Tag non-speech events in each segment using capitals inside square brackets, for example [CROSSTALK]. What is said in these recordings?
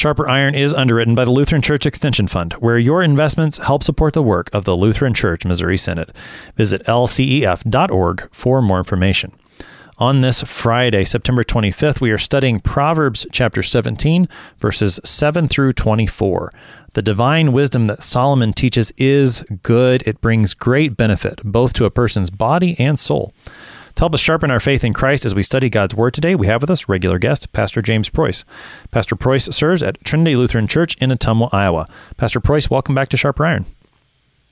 Sharper Iron is underwritten by the Lutheran Church Extension Fund, where your investments help support the work of the Lutheran Church Missouri Synod. Visit lcef.org for more information. On this Friday, September 25th, we are studying Proverbs chapter 17, verses 7 through 24. The divine wisdom that Solomon teaches is good. It brings great benefit, both to a person's body and soul. To help us sharpen our faith in Christ as we study God's Word today, we have with us regular guest, Pastor James Preuss. Pastor Preuss serves at Trinity Lutheran Church in Ottumwa, Iowa. Pastor Preuss, welcome back to Sharper Iron.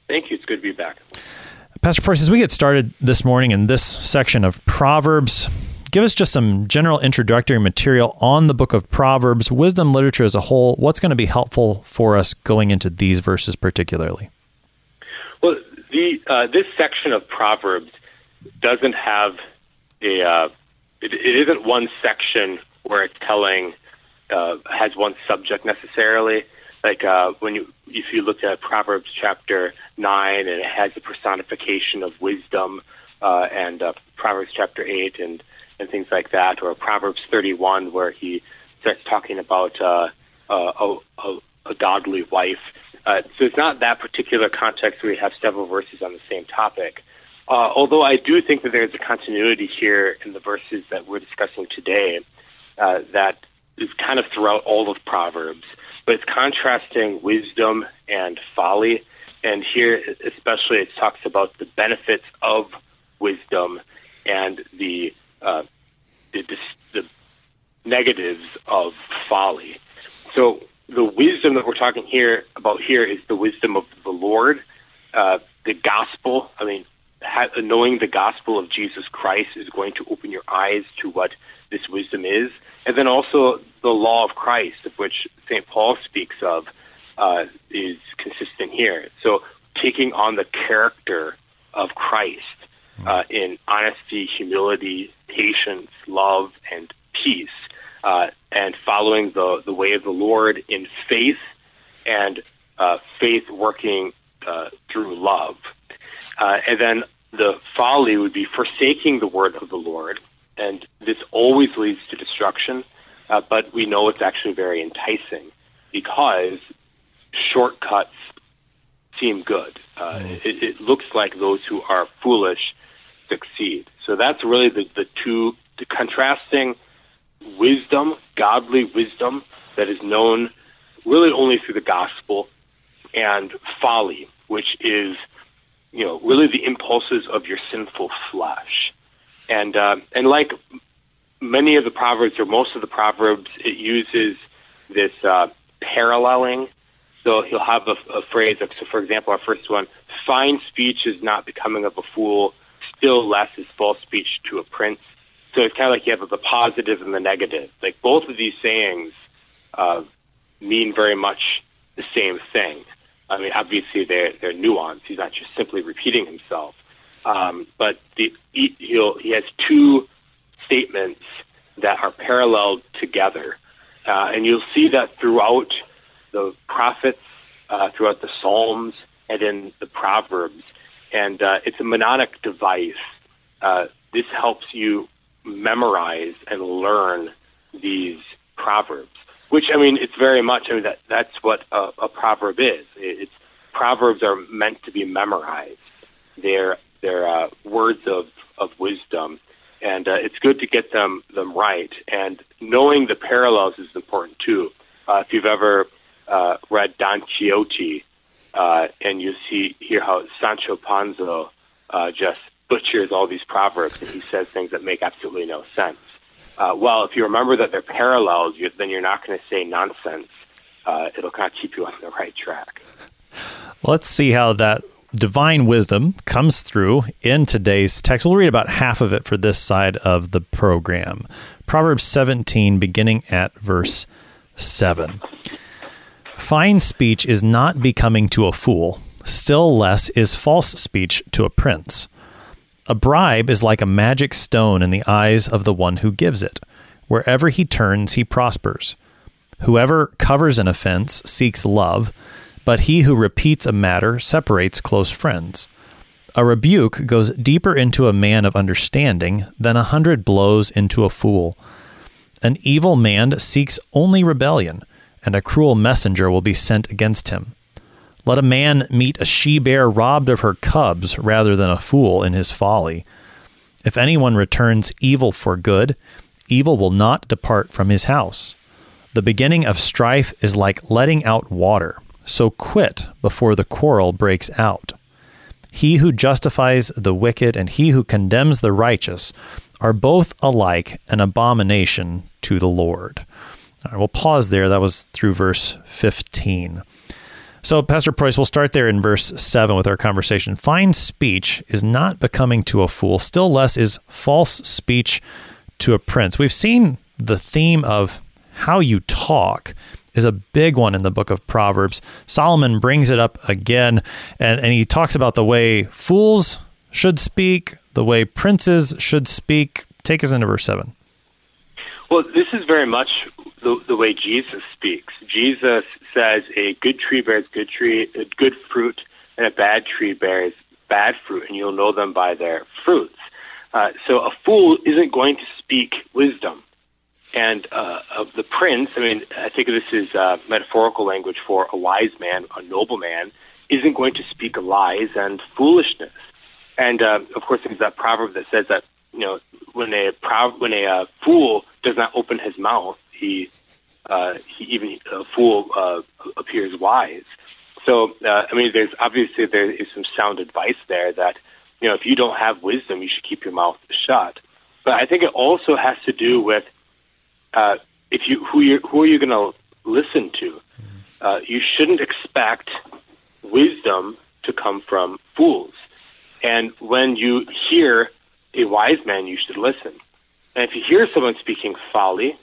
Thank you. It's good to be back. Pastor Preuss, as we get started this morning in this section of Proverbs, give us just some general introductory material on the book of Proverbs, wisdom literature as a whole. What's going to be helpful for us going into these verses particularly? Well, the uh, this section of Proverbs doesn't have a uh, it, it isn't one section where it's telling uh, has one subject necessarily. Like uh, when you if you look at Proverbs chapter nine and it has the personification of wisdom, uh, and uh, Proverbs chapter eight and and things like that, or Proverbs thirty one where he starts talking about uh, uh, a, a, a godly wife. Uh, so it's not that particular context where we have several verses on the same topic. Uh, although I do think that there's a continuity here in the verses that we're discussing today uh, that is kind of throughout all of Proverbs, but it's contrasting wisdom and folly. And here, especially, it talks about the benefits of wisdom and the uh, the, the negatives of folly. So the wisdom that we're talking here about here is the wisdom of the Lord, uh, the gospel. I mean, knowing the gospel of Jesus Christ is going to open your eyes to what this wisdom is. And then also the law of Christ, of which St. Paul speaks of, uh, is consistent here. So taking on the character of Christ uh, in honesty, humility, patience, love, and peace, uh, and following the, the way of the Lord in faith and uh, faith working uh, through love. Uh, and then the folly would be forsaking the word of the Lord, and this always leads to destruction. Uh, but we know it's actually very enticing because shortcuts seem good. Uh, mm-hmm. it, it, looks like those who are foolish succeed. So that's really the, the two the contrasting wisdom, godly wisdom that is known really only through the gospel, and folly, which is you know, really the impulses of your sinful flesh. And uh, and like many of the proverbs or most of the proverbs, it uses this uh, paralleling. So he'll have a, a phrase of, so for example, our first one: "Fine speech is not becoming of a fool; still less is false speech to a prince." So it's kind of like you have the positive and the negative. Like both of these sayings uh, mean very much the same thing. I mean, obviously they're they're nuanced. He's not just simply repeating himself. Um, but the, he he'll, he has two statements that are paralleled together, uh, and you'll see that throughout the prophets, uh, throughout the Psalms, and in the Proverbs. And uh, it's a mnemonic device. Uh, this helps you memorize and learn these proverbs which I mean, it's very much. I mean, that that's what a, a proverb is. It's proverbs are meant to be memorized. They're they're uh, words of of wisdom, and uh, it's good to get them them right. And knowing the parallels is important too. Uh, if you've ever uh, read Don Quixote, uh, and you see hear how Sancho Panza uh, just butchers all these proverbs, and he says things that make absolutely no sense. Uh, well, if you remember that they're parallels, you, then you're not going to say nonsense. Uh, it'll kind of keep you on the right track. Let's see how that divine wisdom comes through in today's text. We'll read about half of it for this side of the program. Proverbs 17, beginning at verse 7. Fine speech is not becoming to a fool, still less is false speech to a prince. A bribe is like a magic stone in the eyes of the one who gives it. Wherever he turns, he prospers. Whoever covers an offense seeks love, but he who repeats a matter separates close friends. A rebuke goes deeper into a man of understanding than a hundred blows into a fool. An evil man seeks only rebellion, and a cruel messenger will be sent against him. Let a man meet a she bear robbed of her cubs rather than a fool in his folly. If anyone returns evil for good, evil will not depart from his house. The beginning of strife is like letting out water, so quit before the quarrel breaks out. He who justifies the wicked and he who condemns the righteous are both alike an abomination to the Lord. All right, we'll pause there. That was through verse 15. So, Pastor Preuss, we'll start there in verse 7 with our conversation. Fine speech is not becoming to a fool, still less is false speech to a prince. We've seen the theme of how you talk is a big one in the book of Proverbs. Solomon brings it up again, and, and he talks about the way fools should speak, the way princes should speak. Take us into verse 7. Well, this is very much the, the way Jesus speaks. Jesus says a good tree bears good tree, a good fruit, and a bad tree bears bad fruit, and you'll know them by their fruits. Uh, so a fool isn't going to speak wisdom. And uh, of the prince, I mean, I think this is uh, metaphorical language for a wise man, a noble man, isn't going to speak lies and foolishness. And uh, of course, there's that proverb that says that you know when a prov- when a uh, fool does not open his mouth, he uh, he even a fool uh, appears wise. So uh, I mean, there's obviously there is some sound advice there that you know if you don't have wisdom, you should keep your mouth shut. But I think it also has to do with uh, if you who you who are you going to listen to? Uh, you shouldn't expect wisdom to come from fools. And when you hear a wise man, you should listen. And if you hear someone speaking folly,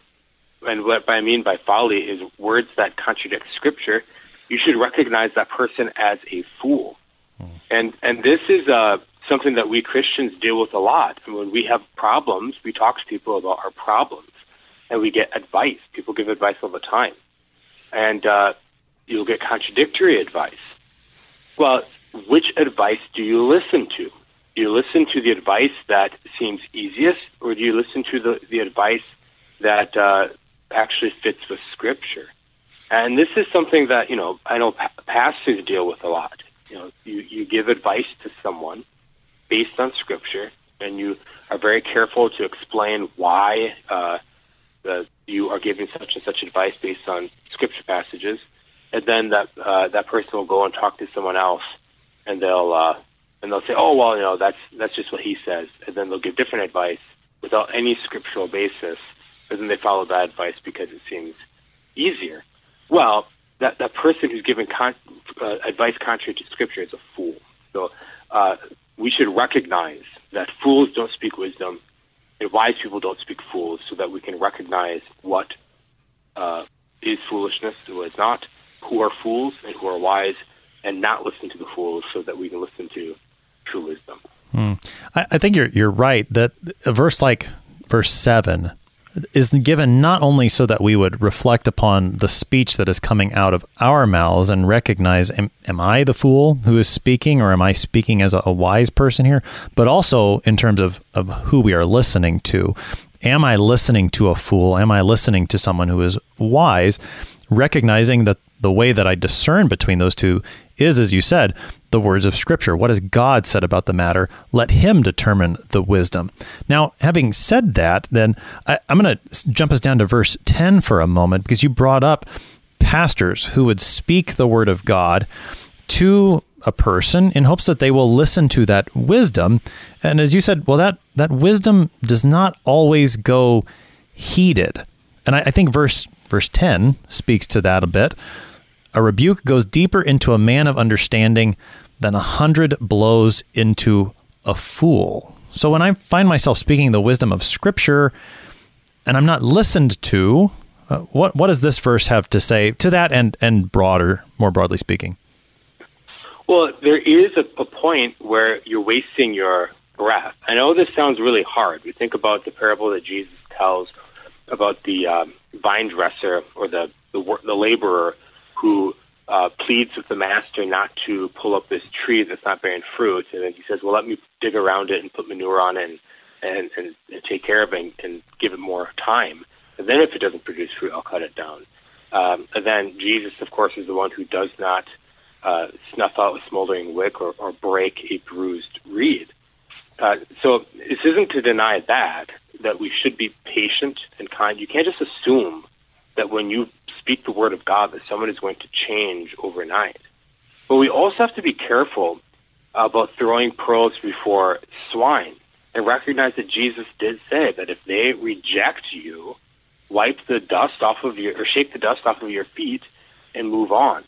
and what I mean by folly is words that contradict Scripture, you should recognize that person as a fool. Mm. And and this is uh, something that we Christians deal with a lot. And when we have problems, we talk to people about our problems, and we get advice. People give advice all the time, and uh, you'll get contradictory advice. Well, which advice do you listen to? Do you listen to the advice that seems easiest, or do you listen to the, the advice that uh, actually fits with Scripture? And this is something that you know I know pastors deal with a lot. You know, you, you give advice to someone based on Scripture, and you are very careful to explain why uh, the, you are giving such and such advice based on Scripture passages, and then that uh, that person will go and talk to someone else, and they'll uh, and they'll say, "Oh well, you know, that's that's just what he says," and then they'll give different advice without any scriptural basis, and then they follow that advice because it seems easier. Well, that that person who's giving con- uh, advice contrary to scripture is a fool. So uh, we should recognize that fools don't speak wisdom, and wise people don't speak fools, so that we can recognize what uh, is foolishness and what is not, who are fools and who are wise, and not listen to the fools, so that we can listen to true wisdom. Hmm. I, I think you're you're right that a verse like verse seven is given not only so that we would reflect upon the speech that is coming out of our mouths and recognize am, am I the fool who is speaking or am I speaking as a, a, wise person here, but also in terms of, of who we are listening to. Am I listening to a fool? Am I listening to someone who is wise? Recognizing that the way that I discern between those two is, as you said, the words of Scripture. What has God said about the matter? Let Him determine the wisdom. Now, having said that, then I, am going to jump us down to verse 10 for a moment because you brought up pastors who would speak the word of God to a person in hopes that they will listen to that wisdom. And as you said, well, that, that wisdom does not always go heeded. And I, I think verse verse 10 speaks to that a bit. A rebuke goes deeper into a man of understanding than a hundred blows into a fool. So when I find myself speaking the wisdom of Scripture and I'm not listened to, uh, what what does this verse have to say to that and and broader, more broadly speaking? Well, there is a, a point where you're wasting your breath. I know this sounds really hard. We think about the parable that Jesus tells about the um, vine dresser or the the, the laborer who uh, pleads with the master not to pull up this tree that's not bearing fruit, and then he says, "Well, let me dig around it and put manure on it and and, and, take care of it and, and give it more time. And then if it doesn't produce fruit, I'll cut it down." Um, and then Jesus, of course, is the one who does not uh, snuff out a smoldering wick or, or break a bruised reed. Uh, so this isn't to deny that that we should be patient and kind. You can't just assume that when you speak the word of God that someone is going to change overnight. But we also have to be careful about throwing pearls before swine and recognize that Jesus did say that if they reject you, wipe the dust off of your or shake the dust off of your feet and move on.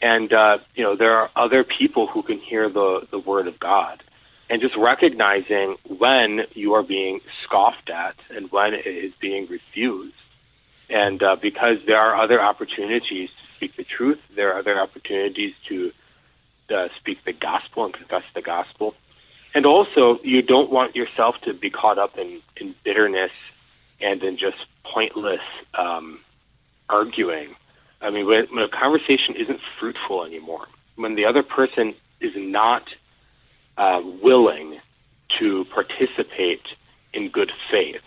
And uh, you know there are other people who can hear the the word of God, and just recognizing when you are being scoffed at and when it is being refused. And uh, because there are other opportunities to speak the truth, there are other opportunities to uh, speak the gospel and confess the gospel. And also, you don't want yourself to be caught up in, in bitterness and in just pointless um, arguing. I mean, when, when a conversation isn't fruitful anymore, when the other person is not uh, willing to participate in good faith,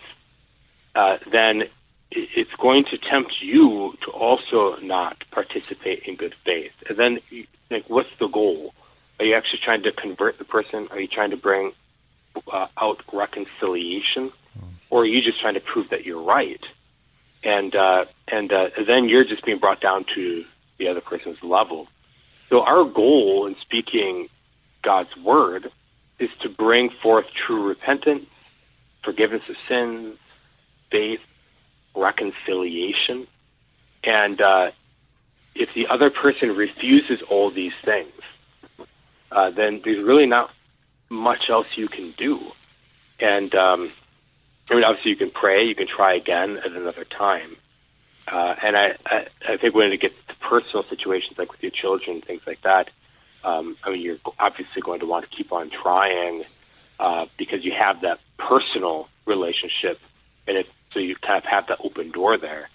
uh, then it's going to tempt you to also not participate in good faith. And then, like, what's the goal? Are you actually trying to convert the person? Are you trying to bring uh, out reconciliation, or are you just trying to prove that you're right? And uh, and uh, then you're just being brought down to the other person's level. So our goal in speaking God's word is to bring forth true repentance, forgiveness of sins, faith, reconciliation. And uh, if the other person refuses all these things, uh, then there's really not much else you can do. And um, I mean, obviously, you can pray, you can try again at another time. Uh, and I, I, I think when it gets to personal situations like with your children, things like that, um, I mean, you're obviously going to want to keep on trying uh, because you have that personal relationship, and it so you kind of have that open door there.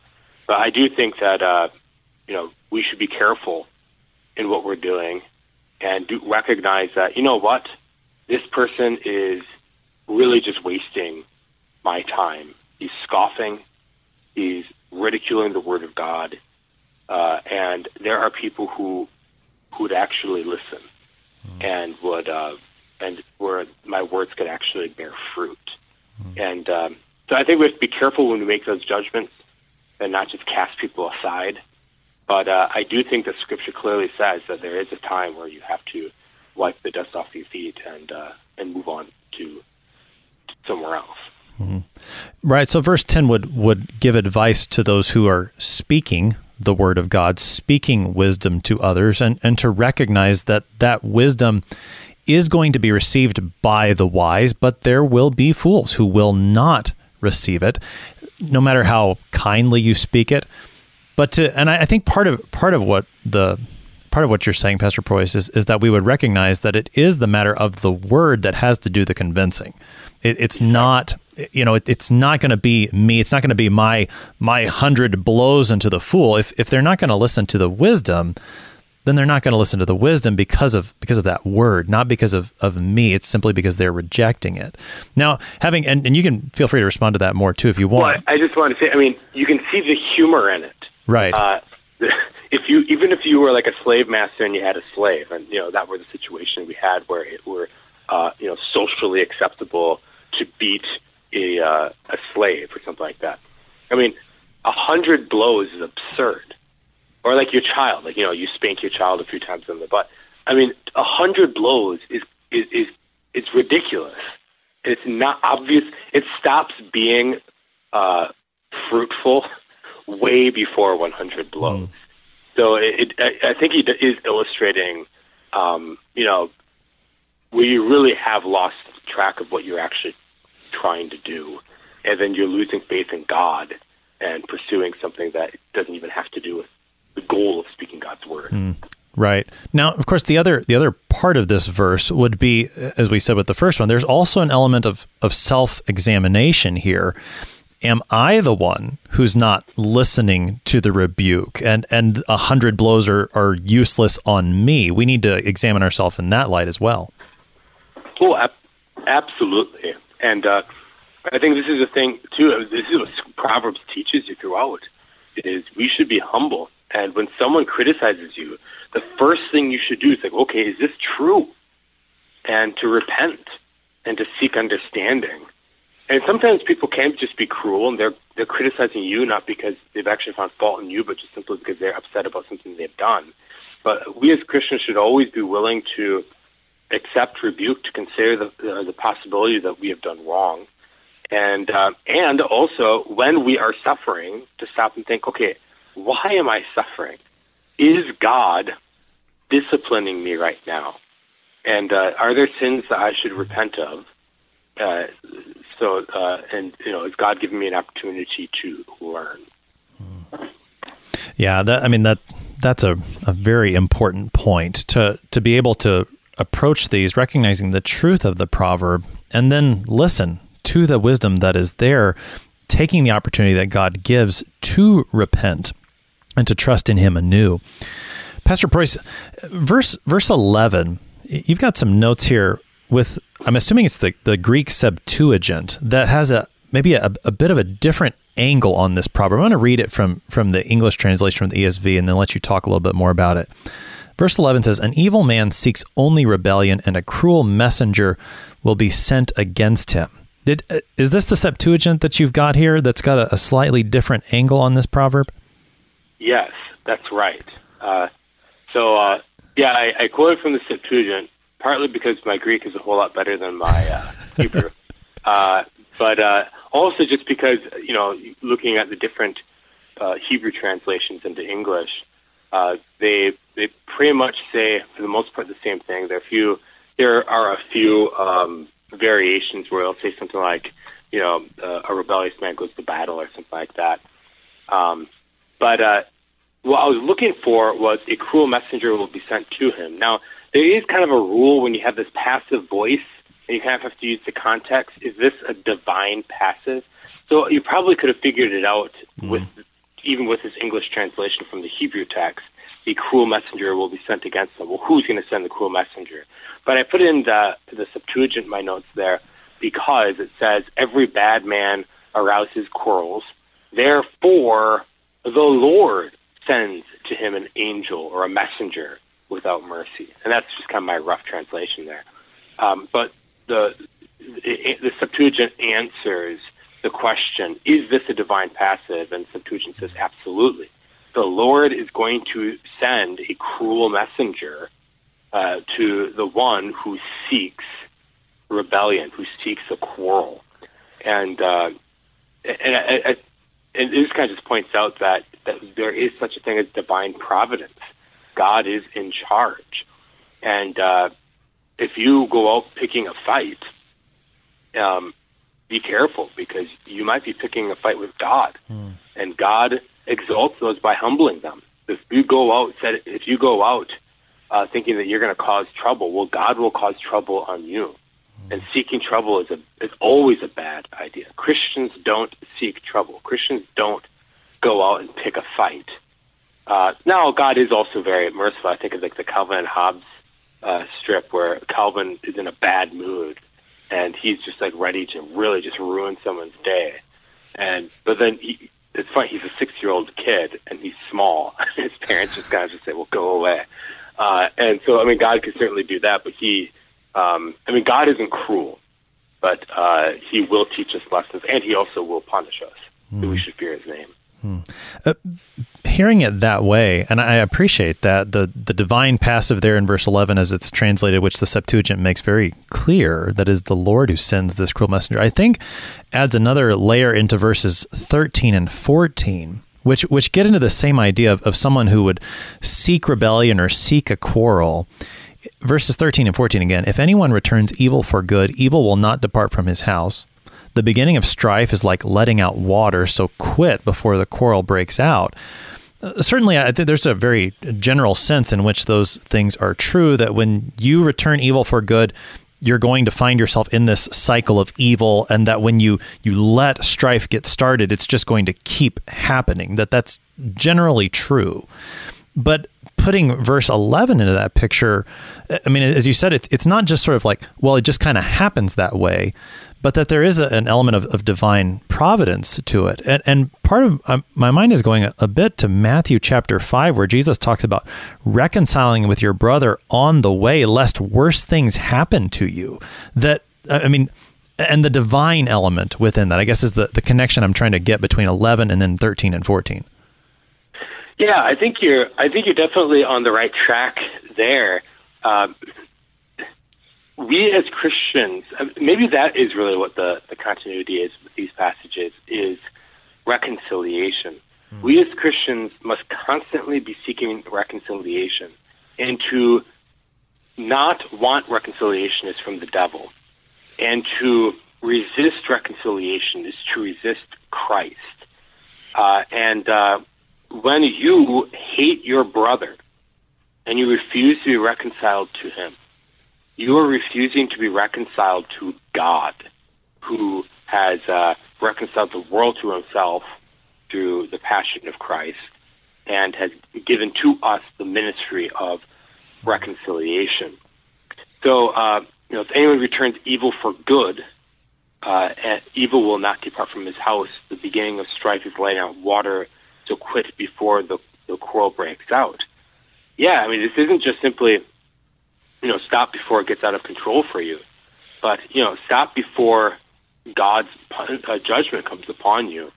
But I do think that uh, you know we should be careful in what we're doing and do recognize that you know what this person is really just wasting my time. He's scoffing. He's ridiculing the Word of God, uh, and there are people who who would actually listen mm. and would uh, and where my words could actually bear fruit. Mm. And um, so I think we have to be careful when we make those judgments and not just cast people aside. But uh, I do think the scripture clearly says that there is a time where you have to wipe the dust off your feet and uh, and move on to somewhere else. Mm-hmm. Right. So verse 10 would, would give advice to those who are speaking the word of God, speaking wisdom to others, and, and to recognize that that wisdom is going to be received by the wise, but there will be fools who will not receive it, no matter how kindly you speak it. But to, and I, I think part of part of what the part of what you're saying, Pastor Preuss, is, is that we would recognize that it is the matter of the word that has to do the convincing. It, it's not, you know, it, it's not going to be me. It's not going to be my my hundred blows into the fool. If if they're not going to listen to the wisdom, then they're not going to listen to the wisdom because of because of that word, not because of, of me. It's simply because they're rejecting it. Now, having and, and you can feel free to respond to that more too if you want. Well, I just want to say, I mean, you can see the humor in it, right? Uh, [LAUGHS] if you even if you were like a slave master and you had a slave, and you know that were the situation we had where it were uh, you know socially acceptable to beat a uh, a slave or something like that. I mean, a hundred blows is absurd or like your child, like you know, you spank your child a few times in the butt. I mean, a hundred blows is is is it's ridiculous. It's not obvious. It stops being uh, fruitful way before 100 blows. Mm. So it, it, I think he is illustrating, um, you know, where you really have lost track of what you're actually trying to do, and then you're losing faith in God and pursuing something that doesn't even have to do with the goal of speaking God's word. Mm. Right. Now, of course, the other the other part of this verse would be, as we said with the first one, there's also an element of of self examination here. Am I the one who's not listening to the rebuke, and and a hundred blows are are useless on me? We need to examine ourselves in that light as well. Oh, ab- absolutely, and uh, I think this is a thing too. This is what Proverbs teaches you throughout: is we should be humble, and when someone criticizes you, the first thing you should do is like, okay, is this true? And to repent and to seek understanding. And sometimes people can't just be cruel and they're they're criticizing you not because they've actually found fault in you, but just simply because they're upset about something they've done. But we as Christians should always be willing to accept rebuke, to consider the uh, the possibility that we have done wrong, and uh, and also when we are suffering, to stop and think, okay, why am I suffering? Is God disciplining me right now? And uh, are there sins that I should repent of? Uh, so, uh, and you know, is God giving me an opportunity to learn? Yeah, that I mean that that's a, a very important point to to be able to approach these, recognizing the truth of the proverb, and then listen to the wisdom that is there, taking the opportunity that God gives to repent and to trust in Him anew. Pastor Preuss, verse verse eleven. You've got some notes here with. I'm assuming it's the the Greek Septuagint that has a maybe a, a bit of a different angle on this proverb. I'm going to read it from from the English translation from the ESV, and then let you talk a little bit more about it. Verse 11 says, An evil man seeks only rebellion, and a cruel messenger will be sent against him. Did, uh, is this the Septuagint that you've got here that's got a, a slightly different angle on this proverb? Yes, that's right. Uh, so, uh, yeah, I, I quoted from the Septuagint partly because my Greek is a whole lot better than my uh, [LAUGHS] Hebrew, uh, but uh, also just because you know, looking at the different uh, Hebrew translations into English, uh, they they pretty much say for the most part the same thing. There are a few there are a few um, variations where they'll say something like, you know, uh, a rebellious man goes to battle or something like that. Um, but uh, what I was looking for was a cruel messenger will be sent to him. Now, there is kind of a rule when you have this passive voice, and you kind of have to use the context. Is this a divine passive? So you probably could have figured it out mm. with even with this English translation from the Hebrew text. The cruel messenger will be sent against them. Well, who's going to send the cruel messenger? But I put in the, the Septuagint, my notes there, because it says, Every bad man arouses quarrels. Therefore, the Lord sends to him an angel or a messenger without mercy. And that's just kind of my rough translation there. Um, but the, the Septuagint answers the question, is this a divine passive? And Septuagint says, absolutely. The Lord is going to send a cruel messenger uh, to the one who seeks rebellion, who seeks a quarrel. And, uh, and, and, and this kind of just points out that, that there is such a thing as divine providence. God is in charge. And uh, if you go out picking a fight, um, be careful because you might be picking a fight with God, mm. and God exalts those by humbling them. If you go out, said if you go out uh, thinking that you're going to cause trouble, well, God will cause trouble on you. And seeking trouble is a is always a bad idea. Christians don't seek trouble. Christians don't go out and pick a fight. Uh, now, God is also very merciful. I think of like the Calvin and Hobbes uh, strip where Calvin is in a bad mood and he's just like ready to really just ruin someone's day. And but then he, it's funny. He's a six-year-old kid and he's small. [LAUGHS] His parents just kind of just say, "Well, go away." Uh, and so, I mean, God could certainly do that, but he, um, I mean, God isn't cruel, but uh, he will teach us lessons, and he also will punish us. Mm. So we should fear his name. Hmm. Uh, hearing it that way, and I appreciate that the the divine passive there in verse eleven, as it's translated, which the Septuagint makes very clear, that is the Lord who sends this cruel messenger. I think adds another layer into verses thirteen and fourteen. Which, which get into the same idea of, of someone who would seek rebellion or seek a quarrel verses 13 and 14 again. If anyone returns evil for good, evil will not depart from his house. The beginning of strife is like letting out water, so quit before the quarrel breaks out. uh, certainly, I think there's a very general sense in which those things are true. That when you return evil for good, you're going to find yourself in this cycle of evil, and that when you you let strife get started, it's just going to keep happening. That that's generally true. But putting verse 11 into that picture, I mean, as you said, it, it's not just sort of like, well, it just kind of happens that way, but that there is a, an element of, of, divine providence to it. And, and part of um, my mind is going a, a, bit to Matthew chapter 5, where Jesus talks about reconciling with your brother on the way, lest worse things happen to you. That, I mean, and the divine element within that, I guess, is the, the connection I'm trying to get between 11 and then 13 and 14. Yeah, I think you're. I think you're definitely on the right track there. Um, we as Christians, uh, maybe that is really what the, the continuity is with these passages is reconciliation. Mm. We as Christians must constantly be seeking reconciliation, and to not want reconciliation is from the devil, and to resist reconciliation is to resist Christ. Uh, and uh, when you hate your brother and you refuse to be reconciled to him, you are refusing to be reconciled to God, who has uh, reconciled the world to himself through the passion of Christ and has given to us the ministry of reconciliation. So, uh, you know, if anyone returns evil for good, uh, evil will not depart from his house. The beginning of strife is laying out water to quit before the, the quarrel breaks out. Yeah, I mean, this isn't just simply, you know, stop before it gets out of control for you, but, you know, stop before God's uh, judgment comes upon you.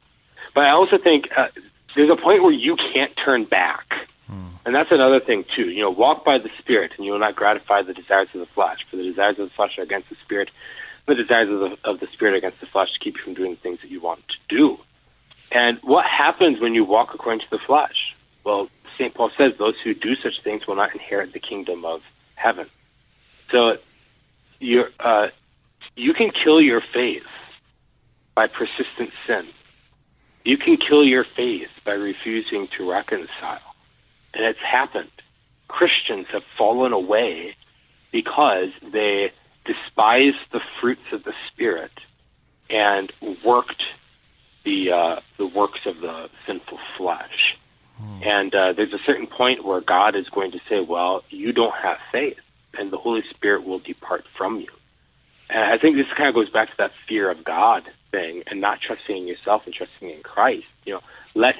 But I also think uh, there's a point where you can't turn back. Hmm. And that's another thing, too. You know, walk by the Spirit, and you will not gratify the desires of the flesh. For the desires of the flesh are against the Spirit, and the desires of the, of the Spirit against the flesh to keep you from doing the things that you want to do. And what happens when you walk according to the flesh? Well, St. Paul says those who do such things will not inherit the kingdom of heaven. So you uh, you can kill your faith by persistent sin. You can kill your faith by refusing to reconcile. And it's happened. Christians have fallen away because they despised the fruits of the Spirit and worked the uh, the works of the sinful flesh. Hmm. And uh, there's a certain point where God is going to say, "Well, you don't have faith, and the Holy Spirit will depart from you." And I think this kind of goes back to that fear of God thing, and not trusting in yourself and trusting in Christ. You know, let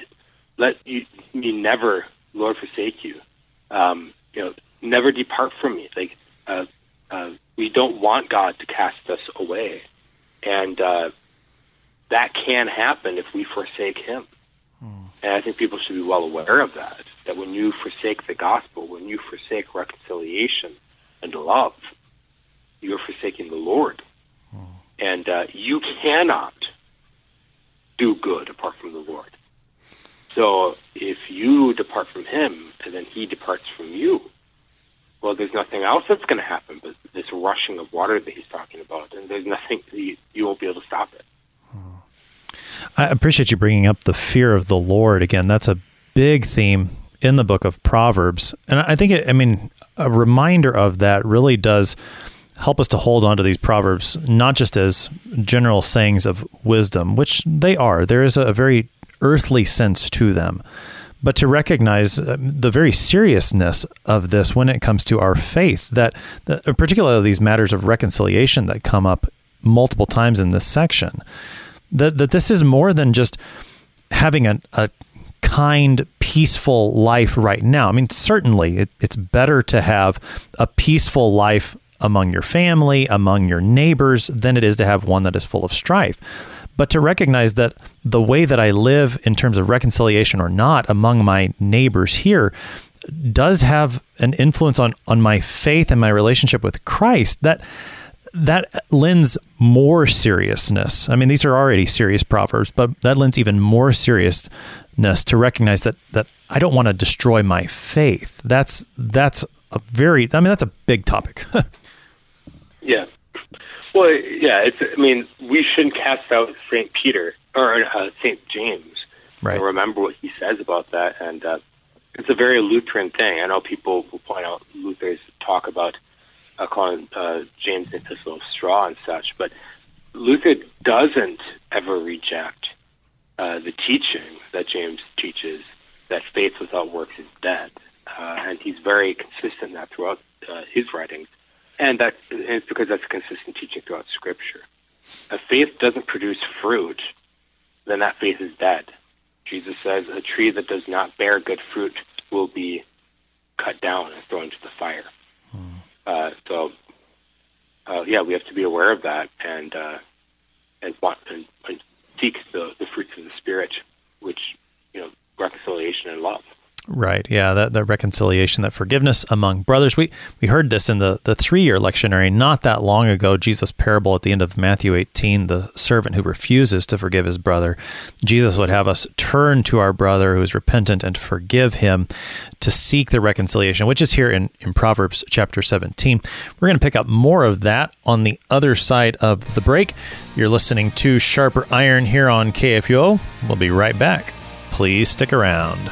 let you me never, Lord, forsake you. Um, you know, never depart from me. Like uh, uh, we don't want God to cast us away, and uh, that can happen if we forsake Him. Hmm. And I think people should be well aware of that. That when you forsake the gospel, when you forsake reconciliation and love, you are forsaking the Lord. Hmm. And uh, you cannot do good apart from the Lord. So if you depart from Him and then He departs from you, well, there's nothing else that's going to happen but this rushing of water that He's talking about, and there's nothing you, you won't be able to stop it. I appreciate you bringing up the fear of the Lord again. That's a big theme in the book of Proverbs. And I think, it, I mean, a reminder of that really does help us to hold on to these proverbs not just as general sayings of wisdom, which they are. There is a very earthly sense to them, but to recognize uh, the very seriousness of this when it comes to our faith. That, that particularly these matters of reconciliation that come up multiple times in this section that that this is more than just having a, a kind, peaceful life right now. I mean, certainly it, it's better to have a peaceful life among your family, among your neighbors, than it is to have one that is full of strife. But to recognize that the way that I live in terms of reconciliation or not among my neighbors here does have an influence on on my faith and my relationship with Christ that that lends more seriousness. I mean, these are already serious proverbs, but that lends even more seriousness to recognize that that I don't want to destroy my faith. That's that's a very I mean that's a big topic. [LAUGHS] yeah. Well, yeah, it's I mean, we shouldn't cast out St. Peter or uh, St. James Right. And remember what he says about that. And uh, it's a very Lutheran thing. I know people will point out Luther's talk about uh, calling uh, James the Epistle of Straw and such, but Luther doesn't ever reject uh, the teaching that James teaches that faith without works is dead. Uh, and he's very consistent in that throughout uh, his writings. And that and it's because that's a consistent teaching throughout Scripture. If faith doesn't produce fruit, then that faith is dead. Jesus says a tree that does not bear good fruit will be cut down and thrown into the fire. Uh, so, uh, yeah, we have to be aware of that and uh, and want and, and seek the, the fruits of the spirit, which you know, reconciliation and love. Right. Yeah. That reconciliation, that forgiveness among brothers. We we heard this in the the three year lectionary not that long ago. Jesus' parable at the end of Matthew 18, the servant who refuses to forgive his brother. Jesus would have us turn to our brother who is repentant and forgive him to seek the reconciliation, which is here in, in Proverbs chapter 17. We're going to pick up more of that on the other side of the break. You're listening to Sharper Iron here on KFUO. We'll be right back. Please stick around.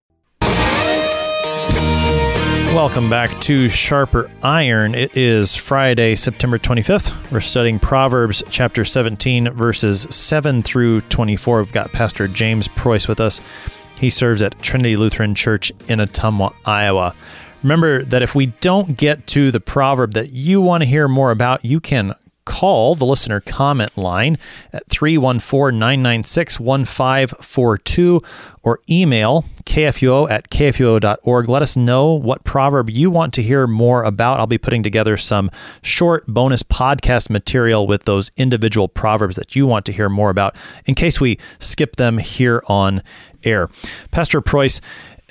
Welcome back to Sharper Iron. It is Friday, September 25th. We're studying Proverbs chapter 17, verses 7 through 24. We've got Pastor James Preuss with us. He serves at Trinity Lutheran Church in Ottumwa, Iowa. Remember that if we don't get to the proverb that you want to hear more about, you can call the listener comment line at 314 996 1542 or email kfuo at kfuo.org. Let us know what proverb you want to hear more about. I'll be putting together some short bonus podcast material with those individual proverbs that you want to hear more about in case we skip them here on air. Pastor Preuss,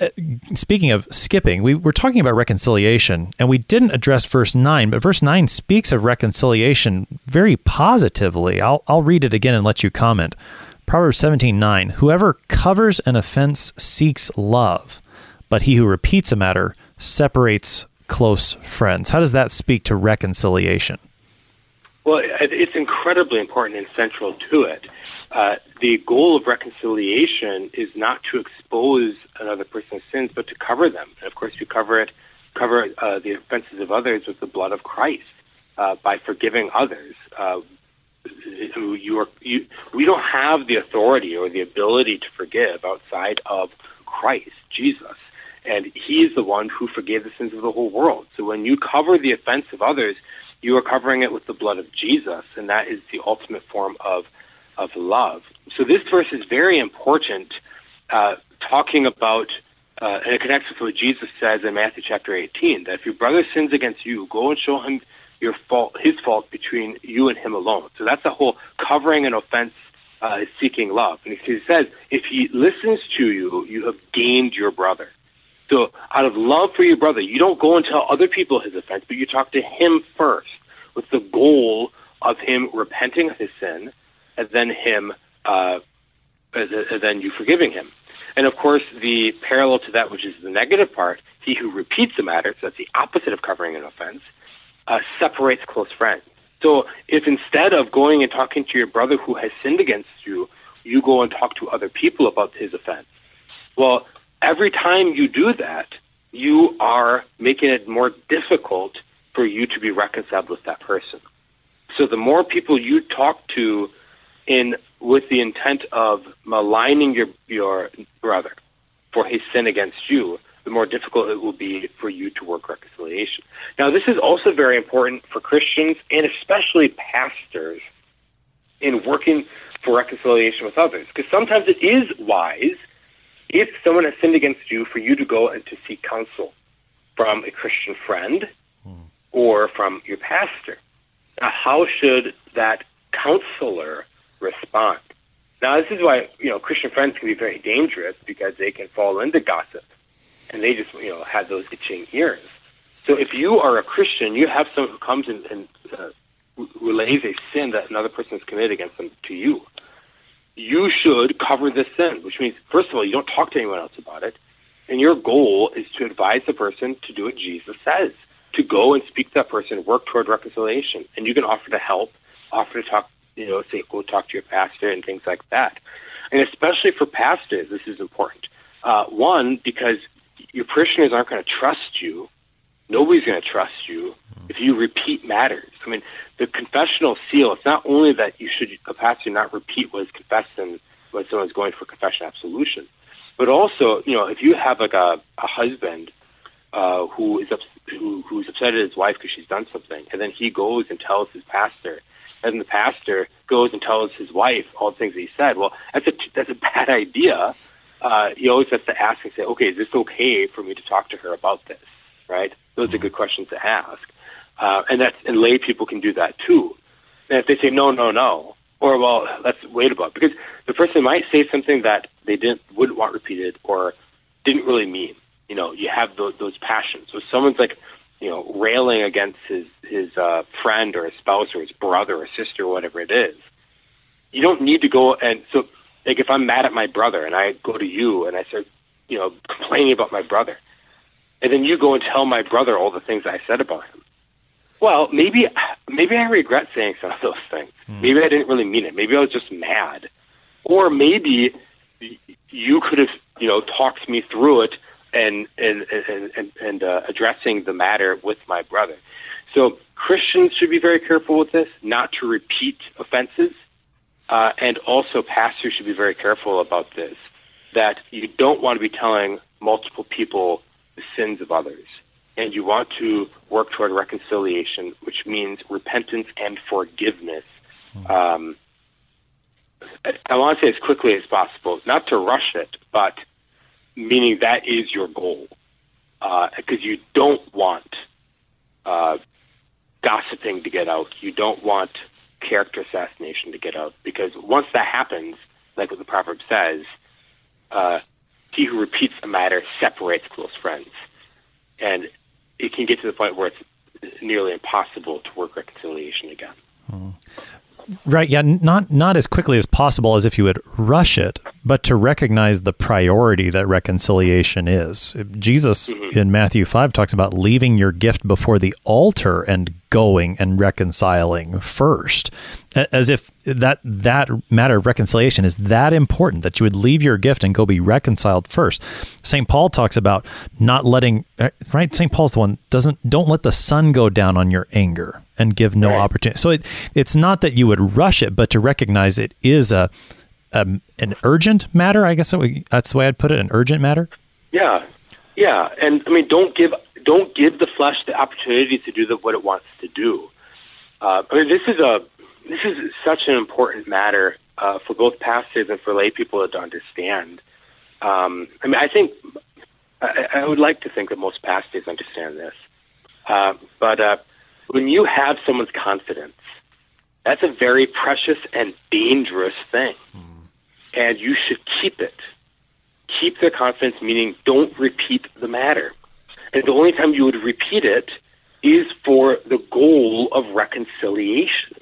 Uh, speaking of skipping, we were talking about reconciliation and we didn't address verse 9, but verse 9 speaks of reconciliation very positively. I'll, I'll read it again and let you comment. Proverbs 17 9 Whoever covers an offense seeks love, but he who repeats a matter separates close friends. How does that speak to reconciliation? Well, it's incredibly important and central to it. Uh, the goal of reconciliation is not to expose another person's sins, but to cover them. And of course, you cover it, cover uh, the offenses of others with the blood of Christ uh, by forgiving others. Uh, you are, you, we don't have the authority or the ability to forgive outside of Christ, Jesus. And He is the one who forgave the sins of the whole world. So when you cover the offense of others, you are covering it with the blood of Jesus, and that is the ultimate form of of love. So this verse is very important, uh, talking about, uh, and it connects with what Jesus says in Matthew chapter 18, that if your brother sins against you, go and show him your fault, his fault between you and him alone. So that's the whole covering an offense uh, seeking love. And he says, if he listens to you, you have gained your brother. So out of love for your brother, you don't go and tell other people his offense, but you talk to him first with the goal of him repenting of his sin and then him, uh, and then you forgiving him. And of course, the parallel to that, which is the negative part, he who repeats the matter, so that's the opposite of covering an offense, uh, separates close friends. So if instead of going and talking to your brother who has sinned against you, you go and talk to other people about his offense, Well, every time you do that, you are making it more difficult for you to be reconciled with that person. So the more people you talk to in with the intent of maligning your your brother for his sin against you, the more difficult it will be for you to work reconciliation. Now, this is also very important for Christians and especially pastors in working for reconciliation with others, because sometimes it is wise if someone has sinned against you for you to go and to seek counsel from a Christian friend hmm. or from your pastor. Now, how should that counselor respond? Now, this is why you know Christian friends can be very dangerous because they can fall into gossip, and they just you know have those itching ears. So, if you are a Christian, you have someone who comes and, and uh, relays a sin that another person has committed against them to you. You should cover this sin, which means first of all, you don't talk to anyone else about it, and your goal is to advise the person to do what Jesus says, to go and speak to that person, work toward reconciliation, and you can offer to help, offer to talk you know, say go talk to your pastor and things like that. And especially for pastors, this is important. Uh, one, because your parishioners aren't going to trust you. Nobody's going to trust you if you repeat matters. I mean, the confessional seal, it's not only that you should, a pastor not repeat what is confessed in, when someone's going for confession absolution, but also, you know, if you have like a, a husband uh, who is ups- who, who's upset at his wife because she's done something, and then he goes and tells his pastor, and the pastor goes and tells his wife all the things that he said. Well, that's a that's a [LAUGHS] bad idea. Uh, he always has to ask and say, okay, is this okay for me to talk to her about this? Right? Those are good questions to ask, uh, and that's and lay people can do that too. And if they say no, no, no, or well, let's wait about it, because the person might say something that they didn't wouldn't want repeated or didn't really mean. You know, you have those, those passions. So someone's like you know, railing against his his uh, friend or his spouse or his brother or sister or whatever it is. You don't need to go and so like if I'm mad at my brother and I go to you and I start, you know, complaining about my brother, and then you go and tell my brother all the things I said about him. Well, maybe maybe I regret saying some of those things. Mm. Maybe I didn't really mean it. Maybe I was just mad, or maybe you could have you know talked me through it and and and and, uh, addressing the matter with my brother. So Christians should be very careful with this, not to repeat offenses, uh, and also pastors should be very careful about this. That you don't want to be telling multiple people the sins of others, and you want to work toward reconciliation, which means repentance and forgiveness. Um, I want to say as quickly as possible, not to rush it, but meaning that is your goal, because uh, you don't want uh, gossiping to get out. You don't want character assassination to get out, because once that happens, like what the proverb says, uh, he who repeats a matter separates close friends, and it can get to the point where it's nearly impossible to work reconciliation again. Hmm. Right. Yeah. Not not as quickly as possible as if you would rush it, but to recognize the priority that reconciliation is. Jesus mm-hmm. in Matthew five talks about leaving your gift before the altar and going and reconciling first. As if that that matter of reconciliation is that important that you would leave your gift and go be reconciled first. St paul talks about not letting uh, right? St paul's the one doesn't don't let the sun go down on your anger and give no right. opportunity. So it, it's not that you would rush it but to recognize it is a, a an urgent matter i guess that's the way i'd put it an urgent matter. Yeah. Yeah. And i mean don't give don't give the flesh the opportunity to do the, what it wants to do. Uh, I mean, this is a this is such an important matter uh, for both pastors and for lay people to understand. Um, I mean, I think I, I, would like to think that most pastors understand this, uh, but uh, when you have someone's confidence, that's a very precious and dangerous thing, mm. and you should keep it. Keep their confidence, meaning don't repeat the matter. And the only time you would repeat it is for the goal of reconciliation.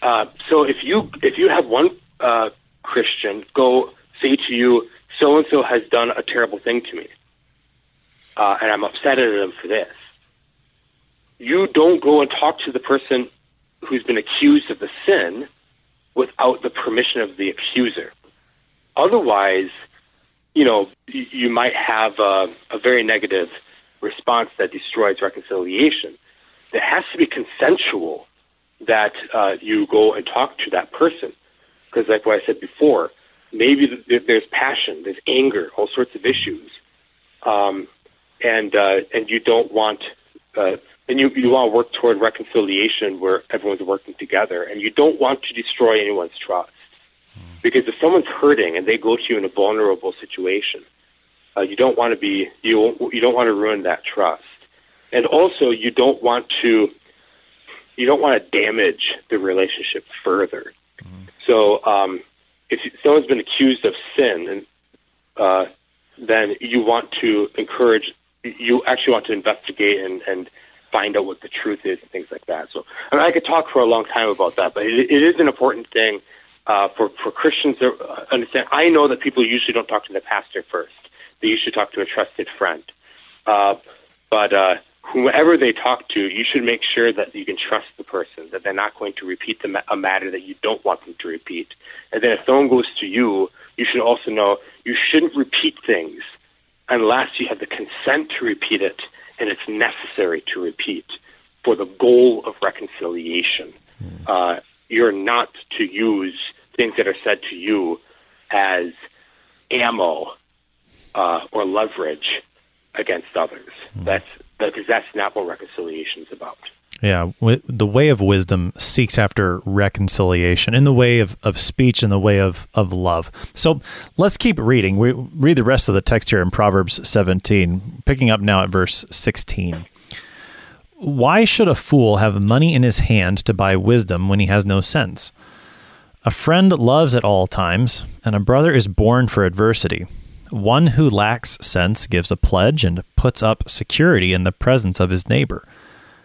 Uh, so if you if you have one uh, Christian go say to you, so and so has done a terrible thing to me, uh, and I'm upset at them for this, you don't go and talk to the person who's been accused of the sin without the permission of the accuser. Otherwise, you know, you might have a, a very negative response that destroys reconciliation. It has to be consensual that uh, you go and talk to that person. Because, like what I said before, maybe there's passion, there's anger, all sorts of issues, um, and uh, and you don't want, uh, and you you want to work toward reconciliation where everyone's working together, and you don't want to destroy anyone's trust. Because if someone's hurting and they go to you in a vulnerable situation, uh, you don't want to be you you don't want to ruin that trust, and also you don't want to you don't want to damage the relationship further. Mm-hmm. So um, if someone's been accused of sin, and uh, then you want to encourage you actually want to investigate and, and find out what the truth is and things like that. So I, mean, I could talk for a long time about that, but it, it is an important thing uh, for for Christians to understand. I know that people usually don't talk to the pastor first; they should talk to a trusted friend. Uh, but uh, whoever they talk to, you should make sure that you can trust the person, that they're not going to repeat the, a matter that you don't want them to repeat. And then if someone goes to you, you should also know you shouldn't repeat things unless you have the consent to repeat it and it's necessary to repeat for the goal of reconciliation. Mm. Uh, you're not to use things that are said to you as ammo uh, or leverage against others. Mm. That's because that's not what reconciliation is about. Yeah, the way of wisdom seeks after reconciliation in the way of, of speech, in the way of, of love. So let's keep reading. We read the rest of the text here in Proverbs 17, picking up now at verse 16. Why should a fool have money in his hand to buy wisdom when he has no sense? A friend loves at all times, and a brother is born for adversity. One who lacks sense gives a pledge and puts up security in the presence of his neighbor.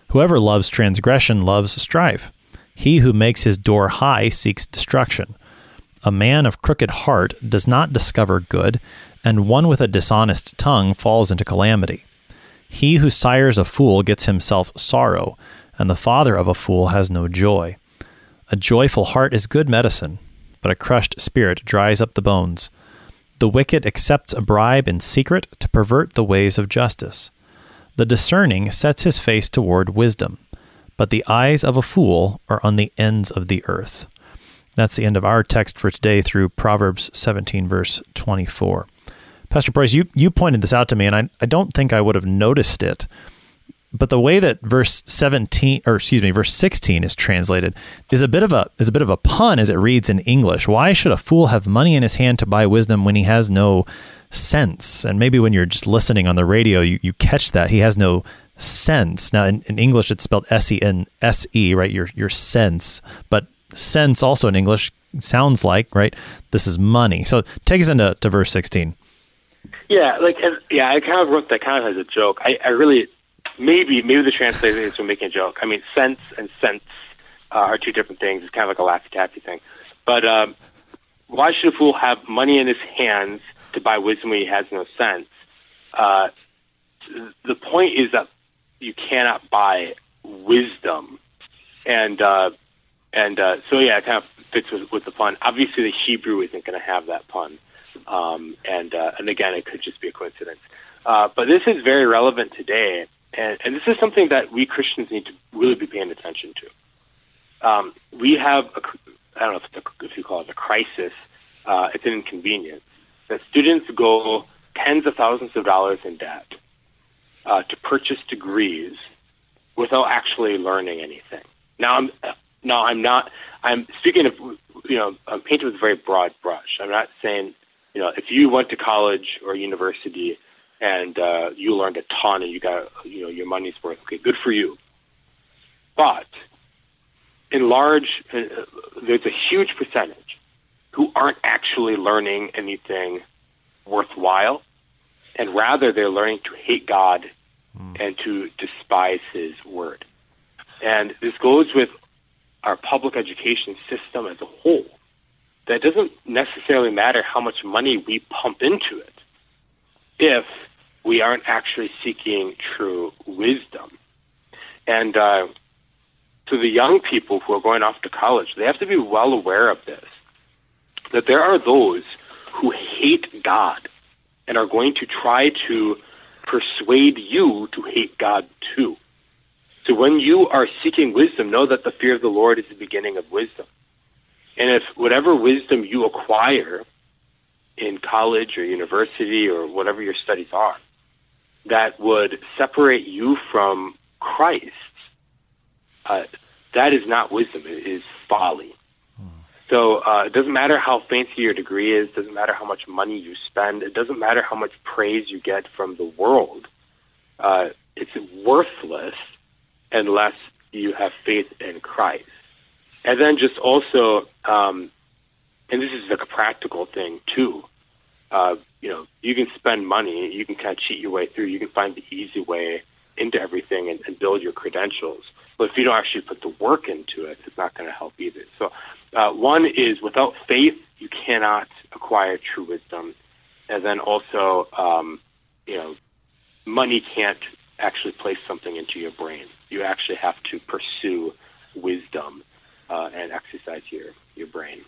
Whoever loves transgression loves strife. He who makes his door high seeks destruction. A man of crooked heart does not discover good, and one with a dishonest tongue falls into calamity. He who sires a fool gets himself sorrow, and the father of a fool has no joy. A joyful heart is good medicine, but a crushed spirit dries up the bones. The wicked accepts a bribe in secret to pervert the ways of justice. The discerning sets his face toward wisdom, but the eyes of a fool are on the ends of the earth. That's the end of our text for today through Proverbs 17, verse 24. Pastor Preuss, you, you pointed this out to me, and I, I don't think I would have noticed it. But the way that verse 17 or excuse me, verse 16 is translated is a bit of a is a bit of a pun as it reads in English. Why should a fool have money in his hand to buy wisdom when he has no sense? And maybe when you're just listening on the radio, you, you catch that. He has no sense. Now in, in English it's spelled S E N S E, right? Your your sense. But sense also in English sounds like, right? This is money. So take us into to verse 16. Yeah, like yeah, I kind of wrote that kind of as a joke. I, I really maybe maybe the translator is making a joke. I mean, sense and sense uh, are two different things. It's kind of like a laffy taffy thing. But um, why should a fool have money in his hands to buy wisdom when he has no sense? Uh, the point is that you cannot buy wisdom, and uh, and uh, so yeah, it kind of fits with, with the pun. Obviously, the Hebrew isn't going to have that pun. Um, and uh, and again, it could just be a coincidence. Uh, but this is very relevant today, and, and this is something that we Christians need to really be paying attention to. Um, we have, a, I don't know if, a, if you call it a crisis, uh, it's an inconvenience, that students go tens of thousands of dollars in debt uh, to purchase degrees without actually learning anything. Now, I'm, now I'm not, I'm speaking of, you know, I'm painting with a very broad brush. I'm not saying you know, if you went to college or university and uh, you learned a ton and you got, you know, your money's worth, okay, good for you. But in large, uh, there's a huge percentage who aren't actually learning anything worthwhile, and rather they're learning to hate God mm. and to despise His word. And this goes with our public education system as a whole that doesn't necessarily matter how much money we pump into it if we aren't actually seeking true wisdom. And uh, to the young people who are going off to college, they have to be well aware of this that there are those who hate God and are going to try to persuade you to hate God too. So when you are seeking wisdom, know that the fear of the Lord is the beginning of wisdom. And if whatever wisdom you acquire in college or university or whatever your studies are, that would separate you from Christ, uh, that is not wisdom. It is folly. So uh, it doesn't matter how fancy your degree is, doesn't matter how much money you spend, it doesn't matter how much praise you get from the world. Uh, it's worthless unless you have faith in Christ. And then just also, um, and this is like a practical thing too. Uh, you know, you can spend money, you can kind of cheat your way through, you can find the easy way into everything and, and build your credentials. But if you don't actually put the work into it, it's not going to help either. So uh, one is without faith, you cannot acquire true wisdom. And then also, um, you know, money can't actually place something into your brain. You actually have to pursue wisdom uh, and exercise your, your brain.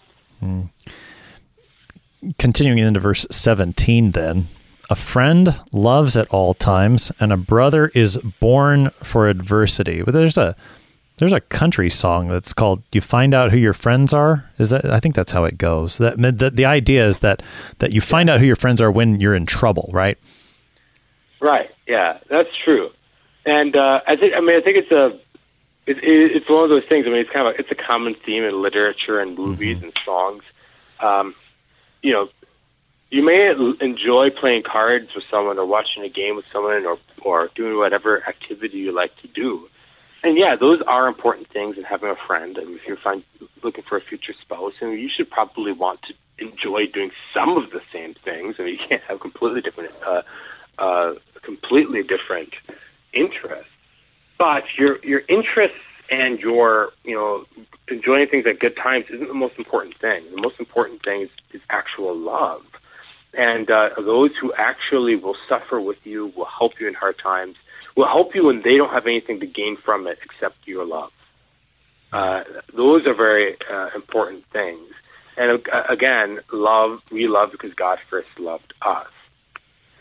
Continuing into verse 17, then, a friend loves at all times, and a brother is born for adversity. But there's a there's a country song that's called "You Find Out Who Your Friends Are." Is that? I think that's how it goes. That the, the idea is that that you find out who your friends are when you're in trouble, right? Right. Yeah, that's true. And uh, I think I mean I think it's a it, it, it's one of those things. I mean, it's kind of a, it's a common theme in literature and movies mm-hmm. and songs. Um, you know, you may enjoy playing cards with someone or watching a game with someone or or doing whatever activity you like to do and yeah, those are important things in having a friend. Mean, if you're find, looking for a future spouse, I mean, you should probably want to enjoy doing some of the same things. I mean, [LAUGHS] you can't have completely different, uh, uh, completely different interests. But your your interests and your you know enjoying things at good times isn't the most important thing. The most important thing is, is actual love. And uh, those who actually will suffer with you, will help you in hard times, will help you when they don't have anything to gain from it except your love. Uh, those are very uh, important things. And uh, again, love, we love because God first loved us.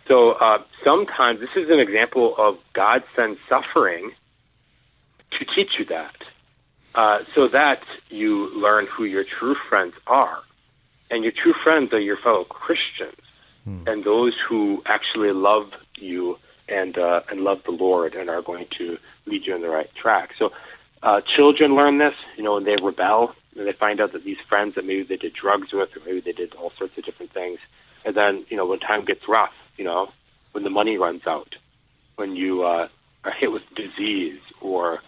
So uh, sometimes this is an example of God sends suffering to teach you that, uh, so that you learn who your true friends are. And your true friends are your fellow Christians hmm. and those who actually love you and uh, and love the Lord and are going to lead you in the right track. So uh, children learn this, you know, when they rebel and they find out that these friends that maybe they did drugs with or maybe they did all sorts of different things, and then you know when time gets rough, you know, when the money runs out, when you uh, are hit with disease or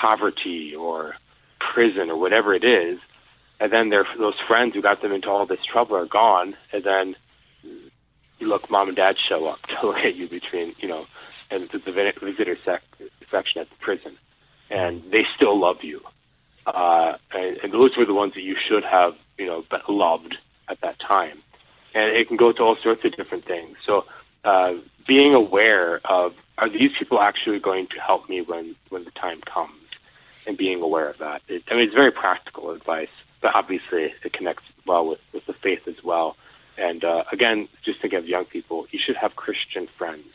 poverty or prison or whatever it is, and then their those friends who got them into all this trouble are gone, and then you look, mom and dad show up [LAUGHS] to look at you between, you know, and the, visitor sec- section at the prison, and they still love you. Uh, and, and those were the ones that you should have, you know, loved at that time. And it can go to all sorts of different things. So, uh, being aware of are these people actually going to help me when when the time comes, and being aware of that. It, I mean, it's very practical advice, but obviously it connects well with with the faith as well. And uh, again, just think of young people, you should have Christian friends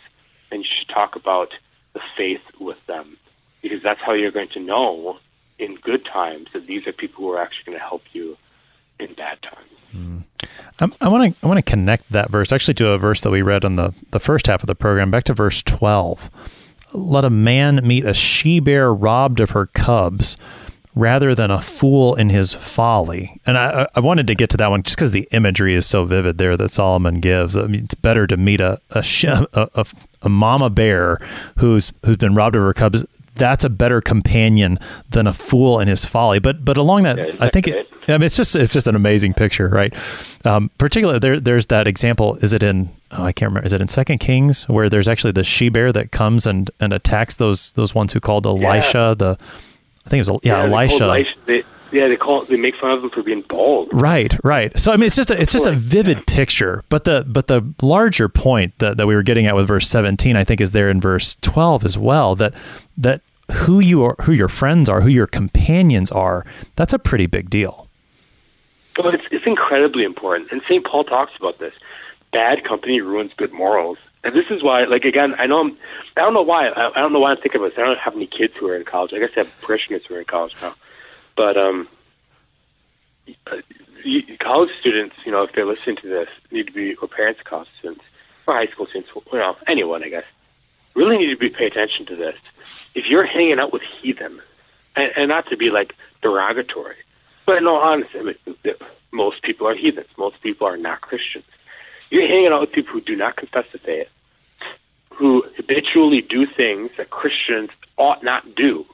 and you should talk about the faith with them because that's how you're going to know in good times that these are people who are actually going to help you in bad times. Mm. I want to I want to connect that verse actually to a verse that we read on the the first half of the program back to verse 12. Let a man meet a she bear robbed of her cubs rather than a fool in his folly. And I, I wanted to get to that one just because the imagery is so vivid there that Solomon gives. I mean, it's better to meet a a, [LAUGHS] a, a mama bear who's who's been robbed of her cubs. That's a better companion than a fool in his folly. But but along that, yeah, I think it, I mean, it's just it's just an amazing picture, right? Um, particularly there there's that example. Is it in oh, I can't remember. Is it in Second Kings where there's actually the she bear that comes and and attacks those those ones who called Elisha yeah. the I think it was yeah, yeah Elisha. Elisha they, yeah, they call they make fun of him for being bald. Right, right. So I mean, it's just a, it's just a vivid picture. But the but the larger point that, that we were getting at with verse seventeen, I think, is there in verse twelve as well. That that who you are, who your friends are, who your companions are, that's a pretty big deal. Well, it's it's incredibly important, and St. Paul talks about this. bad company ruins good morals. And this is why, like again, I know I'm, I don't know why, I, I don't know why I'm thinking of this. I don't have any kids who are in college. I guess I have parishioners who are in college now, but um, college students, you know, if they're listening to this, need to be, or parents of college students, or high school students, you know, anyone, I guess, really need to be pay attention to this. If you're hanging out with heathen, and, and not to be like derogatory, but no, honestly, I mean, most people are heathens. Most people are not Christians. You're hanging out with people who do not confess the faith, who habitually do things that Christians ought not do.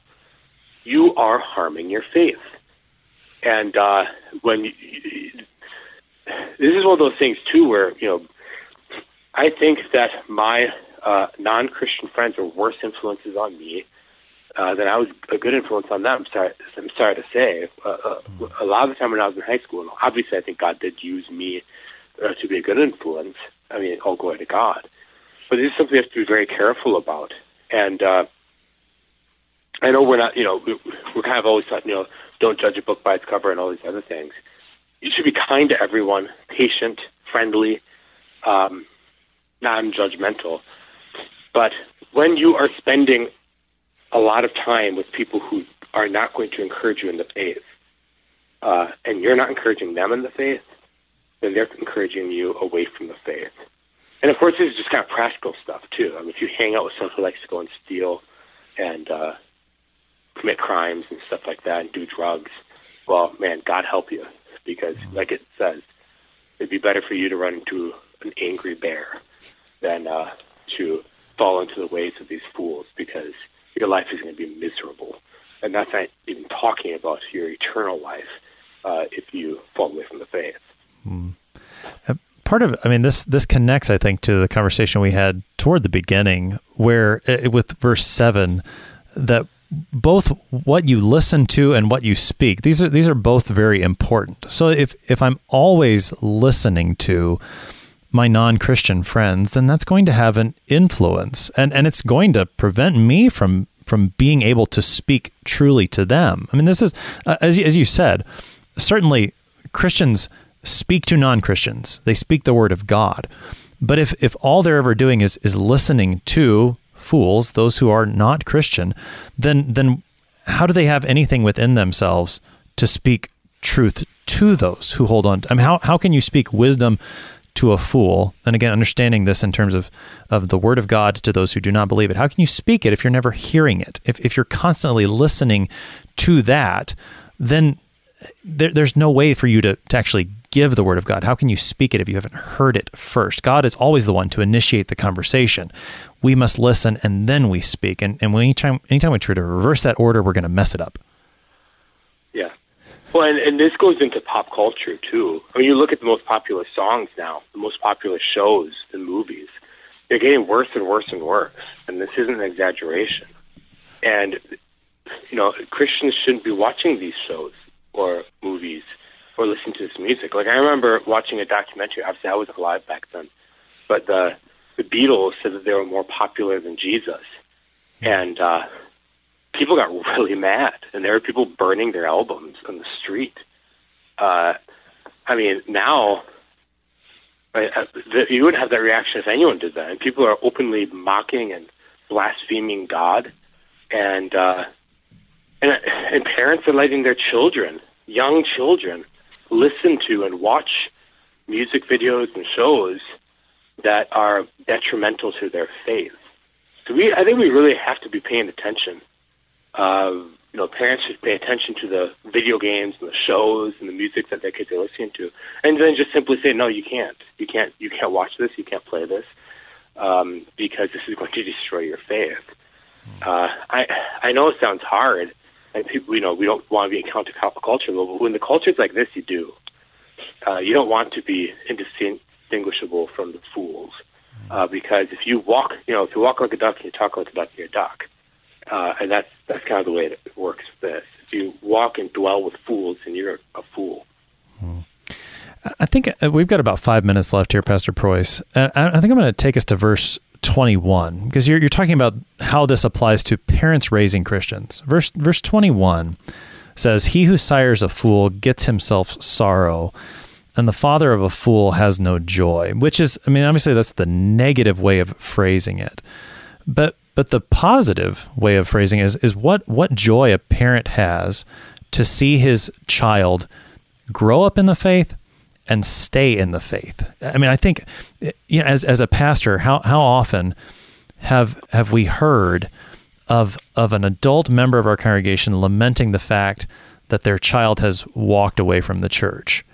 You are harming your faith. And uh, when you, this is one of those things too, where you know, I think that my uh, non-Christian friends are worse influences on me uh, than I was a good influence on them. I'm sorry, I'm sorry to say. Uh, uh, a lot of the time when I was in high school, obviously I think God did use me uh, to be a good influence. I mean, all glory to God. But this is something we have to be very careful about. And uh, I know we're not, you know, we're kind of always taught, you know, don't judge a book by its cover and all these other things. You should be kind to everyone, patient, friendly, um, non-judgmental. But when you are spending a lot of time with people who are not going to encourage you in the faith, uh, and you're not encouraging them in the faith, then they're encouraging you away from the faith. And of course, this is just kind of practical stuff too. I mean, if you hang out with someone who likes to go and steal and uh, commit crimes and stuff like that and do drugs, well, man, God help you, because like it says, it'd be better for you to run into an angry bear than uh, to fall into the ways of these fools, because your life is going to be miserable. And that's not even talking about your eternal life uh, if you fall away from the faith. Mm. Part of, I mean, this this connects, I think, to the conversation we had toward the beginning, where it, uh, with verse seven, that both what you listen to and what you speak these are these are both very important. So if if I'm always listening to my non-Christian friends, then that's going to have an influence and and it's going to prevent me from from being able to speak truly to them. I mean, this is uh, as as you said, certainly Christians speak to non-Christians. They speak the word of God. But if if all they're ever doing is is listening to fools, those who are not Christian, then then how do they have anything within themselves to speak truth to those who hold on? I mean, how how can you speak wisdom to a fool? And again, understanding this in terms of of the word of God to those who do not believe it. How can you speak it if you're never hearing it? If if you're constantly listening to that, then there, there's no way for you to, to actually give the word of God? How can you speak it if you haven't heard it first? God is always the one to initiate the conversation. We must listen and then we speak. And, and anytime, anytime we try to reverse that order, we're going to mess it up. Yeah. Well, and, and this goes into pop culture too. I mean, you look at the most popular songs now, the most popular shows, the movies, they're getting worse and worse and worse. And this isn't an exaggeration. And, you know, Christians shouldn't be watching these shows or movies or listening to this music. Like I remember watching a documentary. Obviously, I was alive back then, but the the Beatles said that they were more popular than Jesus, and uh, people got [LAUGHS] really mad, and there were people burning their albums on the street. Uh, I mean, now I, I, you would have that reaction if anyone did that, and people are openly mocking and blaspheming God, and uh, and and parents are letting their children, young children, listen to and watch music videos and shows that are detrimental to their faith. So we, I think we really have to be paying attention. Uh, you know, parents should pay attention to the video games and the shows and the music that their kids are listening to, and then just simply say, no, you can't. You can't. You can't watch this. You can't play this um, because this is going to destroy your faith. Uh, I I know it sounds hard, and people, you know, we don't want to be countercultural, but when the culture's like this, you do. Uh, you don't want to be indistinguishable from the fools, uh, because if you walk, you know, if you walk like a duck and you talk like a duck, you're a duck, uh, and that's that's kind of the way it works this. If you walk and dwell with fools, then you're a fool. Hmm. I think uh, we've got about five minutes left here, Pastor Preuss. I think I'm going to take us to verse 21 because you're, you're talking about how this applies to parents raising Christians. Verse verse 21 says, "He who sires a fool gets himself sorrow, and the father of a fool has no joy, which is, I mean, obviously that's the negative way of phrasing it. But but the positive way of phrasing is is what what joy a parent has to see his child grow up in the faith and stay in the faith. I mean, I think you know, as as a pastor, how how often have have we heard of of an adult member of our congregation lamenting the fact that their child has walked away from the church?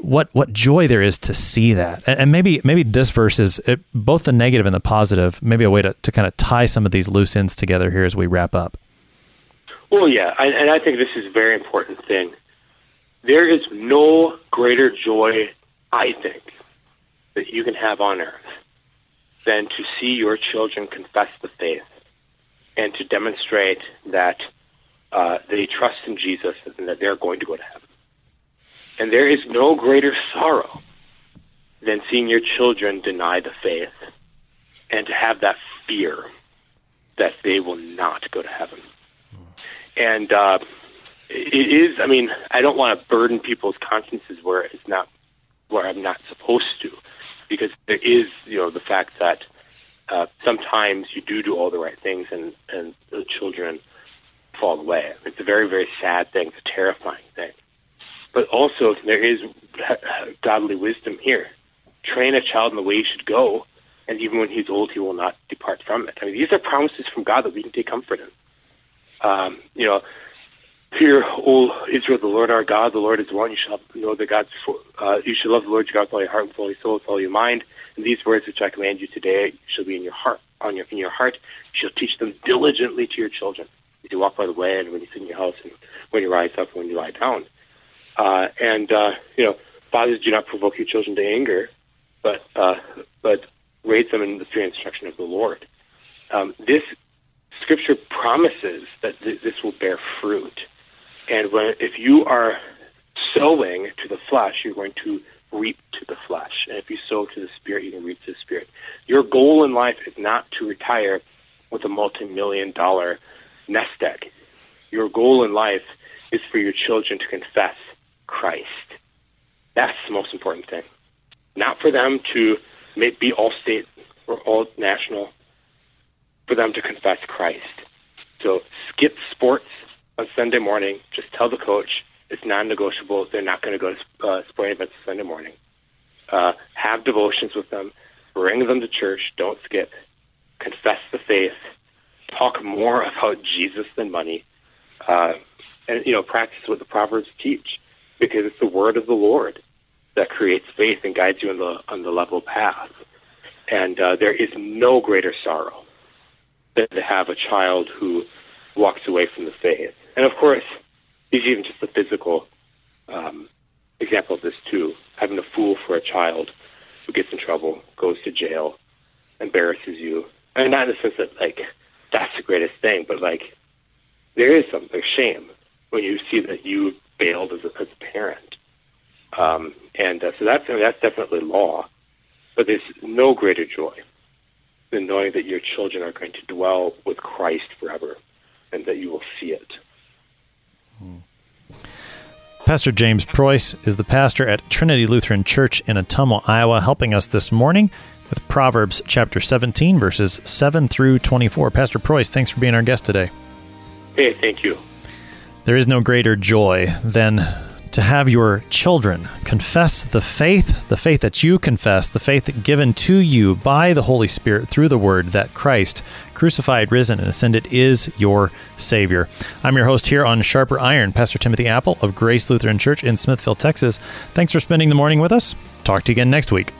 What what joy there is to see that, and, and maybe maybe this verse is it, both the negative and the positive. Maybe a way to, to kind of tie some of these loose ends together here as we wrap up. Well, yeah, I, and I think this is a very important thing. There is no greater joy, I think, that you can have on earth than to see your children confess the faith and to demonstrate that uh, they trust in Jesus and that they're going to go to heaven. And there is no greater sorrow than seeing your children deny the faith and to have that fear that they will not go to heaven. And uh, it is, I mean, I don't want to burden people's consciences where it's not, where I'm not supposed to, because there is, you know, the fact that uh, sometimes you do do all the right things and, and the children fall away. It's a very, very sad thing. It's a terrifying thing. But also, there is [LAUGHS] godly wisdom here. Train a child in the way he should go, and even when he's old, he will not depart from it. I mean, these are promises from God that we can take comfort in. Um, you know, Hear, O Israel, the Lord our God, the Lord is one. You shall know the God's. Uh, you shall love the Lord your God with all your heart, with all your soul, with all your mind. And these words which I command you today shall be in your heart. On your in your heart, you shall teach them diligently to your children. As you walk by the way, and when you sit in your house, and when you rise up, and when you lie down. Uh, and uh, you know, fathers, do not provoke your children to anger, but uh, but raise them in the fear and instruction of the Lord. Um, this scripture promises that th- this will bear fruit. And when, if you are sowing to the flesh, you're going to reap to the flesh. And if you sow to the spirit, you can reap to the spirit. Your goal in life is not to retire with a multi-million dollar nest egg. Your goal in life is for your children to confess Christ. That's the most important thing. Not for them to be all state or all national, for them to confess Christ. So skip sports on Sunday morning. Just tell the coach it's non-negotiable. They're not going to go to uh, sporting events Sunday morning. Uh, have devotions with them. Bring them to church. Don't skip. Confess the faith. Talk more about Jesus than money. Uh, and you know, practice what the proverbs teach, because it's the word of the Lord that creates faith and guides you on the on the level path. And uh, there is no greater sorrow than to have a child who walks away from the faith. And of course, there's even just the physical um, example of this too. Having a fool for a child who gets in trouble, goes to jail, embarrasses you. And not in the sense that like that's the greatest thing, but like there is some there's shame when you see that you failed as a, as a parent. Um, and uh, so that's I mean, that's definitely law. But there's no greater joy than knowing that your children are going to dwell with Christ forever and that you will see it. Pastor James Preuss is the pastor at Trinity Lutheran Church in Ottumwa, Iowa, helping us this morning with Proverbs chapter 17, verses 7 through 24. Pastor Preuss, thanks for being our guest today. Hey, thank you. There is no greater joy than to have your children confess the faith, the faith that you confess, the faith given to you by the Holy Spirit through the Word that Christ, crucified, risen, and ascended, is your Savior. I'm your host here on Sharper Iron, Pastor Timothy Appel of Grace Lutheran Church in Smithville, Texas. Thanks for spending the morning with us. Talk to you again next week.